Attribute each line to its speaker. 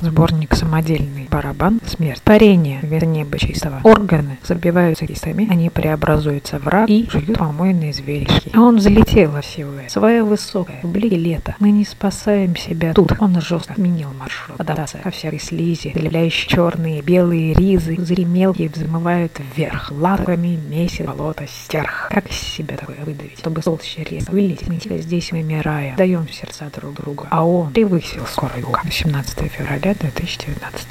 Speaker 1: Сборник самодельный барабан смерть. Парение вместо неба чистого. Органы забиваются кистами, они преобразуются в рак и жуют помойные зверики. А он взлетел всего Свое высокое, в блике лета. Мы не спасаем себя тут. Он жестко сменил маршрут. Податься ко всякой слизи, стреляющие черные, белые ризы, пузыри мелкие взмывают вверх. Лапами месяц, болото, стерх. Как себя такое выдавить, чтобы толще рез вылететь? Мы здесь вымираем, даем сердца друг другу. А он превысил скорую 18 февраля 2019 года.